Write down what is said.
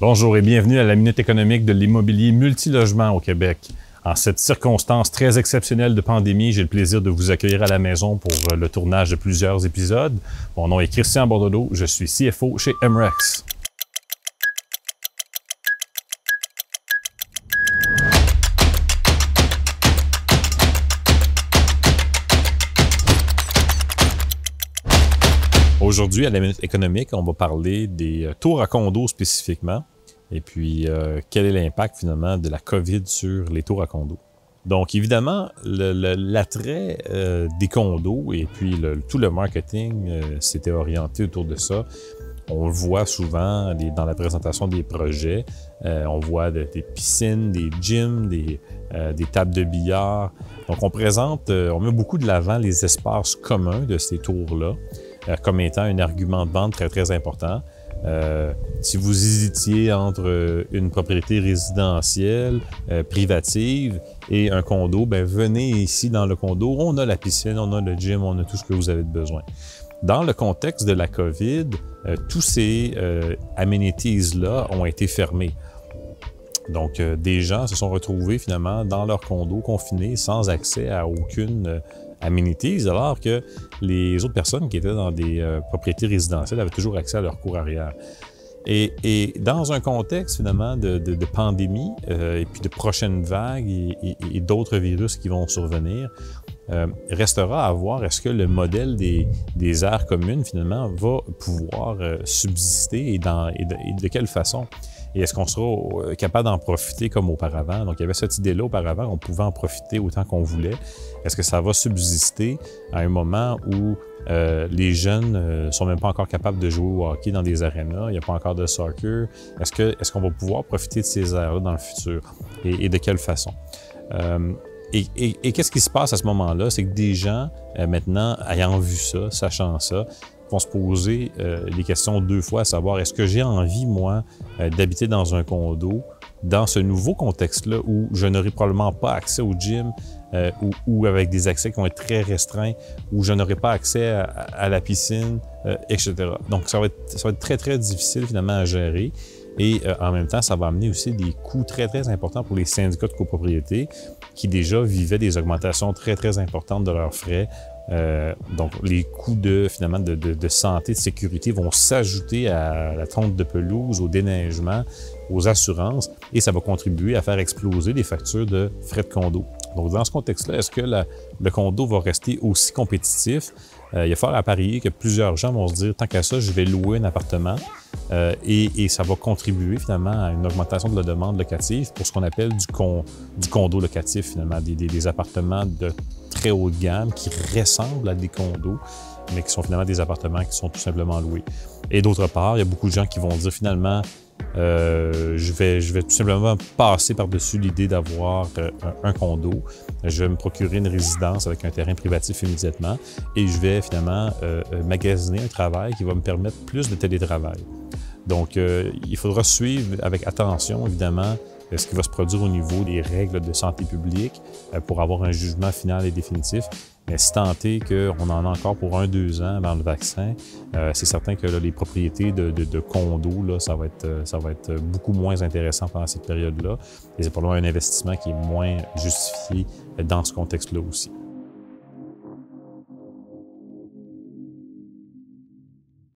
Bonjour et bienvenue à la Minute économique de l'immobilier multilogement au Québec. En cette circonstance très exceptionnelle de pandémie, j'ai le plaisir de vous accueillir à la maison pour le tournage de plusieurs épisodes. Mon nom est Christian Bordelot, je suis CFO chez MREX. Aujourd'hui, à la Minute économique, on va parler des euh, tours à condo spécifiquement, et puis euh, quel est l'impact finalement de la COVID sur les tours à condo. Donc, évidemment, l'attrait euh, des condos et puis tout le marketing s'était orienté autour de ça. On le voit souvent dans la présentation des projets. on voit des piscines, des gyms, des, des, tables de billard. Donc, on présente, on met beaucoup de l'avant les espaces communs de ces tours-là. Euh, comme étant un argument de vente très, très important. Euh, si vous hésitiez entre euh, une propriété résidentielle, privative et un condo, ben venez ici dans le condo. On a la piscine, on a le gym, on a tout ce que vous avez besoin. Dans le contexte de la COVID, tous ces amenities-là ont été fermés. Donc, des gens se sont retrouvés finalement dans leur condo confinés sans accès à aucune amenities, alors que les autres personnes qui étaient dans des euh, propriétés résidentielles avaient toujours accès à leur cour arrière. Et, dans un contexte finalement de, pandémie euh, et puis de prochaines vagues et, d'autres virus qui vont survenir, euh, restera à voir est-ce que le modèle des, des, aires communes finalement va pouvoir subsister et, de quelle façon? Et est-ce qu'on sera euh, capable d'en profiter comme auparavant? Donc, il y avait cette idée-là auparavant, on pouvait en profiter autant qu'on voulait. Est-ce que ça va subsister à un moment où euh, les jeunes ne euh, sont même pas encore capables de jouer au hockey dans des arénas, il n'y a pas encore de soccer? Est-ce qu'on est va pouvoir profiter de ces aires-là dans le futur? Et, de quelle façon? et qu'est-ce qui se passe à ce moment-là? C'est que des gens, maintenant, ayant vu ça, sachant ça, vont se poser euh, les questions deux fois, à savoir est-ce que j'ai envie, moi, euh, d'habiter dans un condo dans ce nouveau contexte-là où je n'aurai probablement pas accès au gym euh, ou, avec des accès qui vont être très restreints, où je n'aurai pas accès à, la piscine, etc. Donc, ça va, être, ça va être très, très difficile finalement à gérer. Et en même temps, ça va amener aussi des coûts très, très importants pour les syndicats de copropriété qui déjà vivaient des augmentations très, très importantes de leurs frais euh, donc, les coûts de, finalement, de, de, santé, de sécurité vont s'ajouter à la tonte de pelouse, au déneigement, aux assurances, et ça va contribuer à faire exploser les factures de frais de condo. Donc, dans ce contexte-là, est-ce que le condo va rester aussi compétitif? Euh, il y a fort à parier que plusieurs gens vont se dire, tant qu'à ça, je vais louer un appartement euh, et, et, ça va contribuer finalement à une augmentation de la demande locative pour ce qu'on appelle du, con, du condo locatif, finalement, des, des, des appartements de très haut de gamme qui ressemblent à des condos, mais qui sont finalement des appartements qui sont tout simplement loués. Et d'autre part, il y a beaucoup de gens qui vont dire finalement, euh, je, vais, je vais tout simplement passer par-dessus l'idée d'avoir euh, un, condo. Je vais me procurer une résidence avec un terrain privatif immédiatement et je vais finalement euh, magasiner un travail qui va me permettre plus de télétravail. Donc, il faudra suivre avec attention, évidemment, ce qui va se produire au niveau des règles de santé publique euh, pour avoir un jugement final et définitif. Mais si tant est qu'on en a encore pour un, deux ans avant le vaccin, euh, c'est certain que les propriétés de, de, condos, là, ça, va être, euh, ça va être beaucoup moins intéressant pendant cette période-là. Et c'est probablement un investissement qui est moins justifié dans ce contexte-là aussi.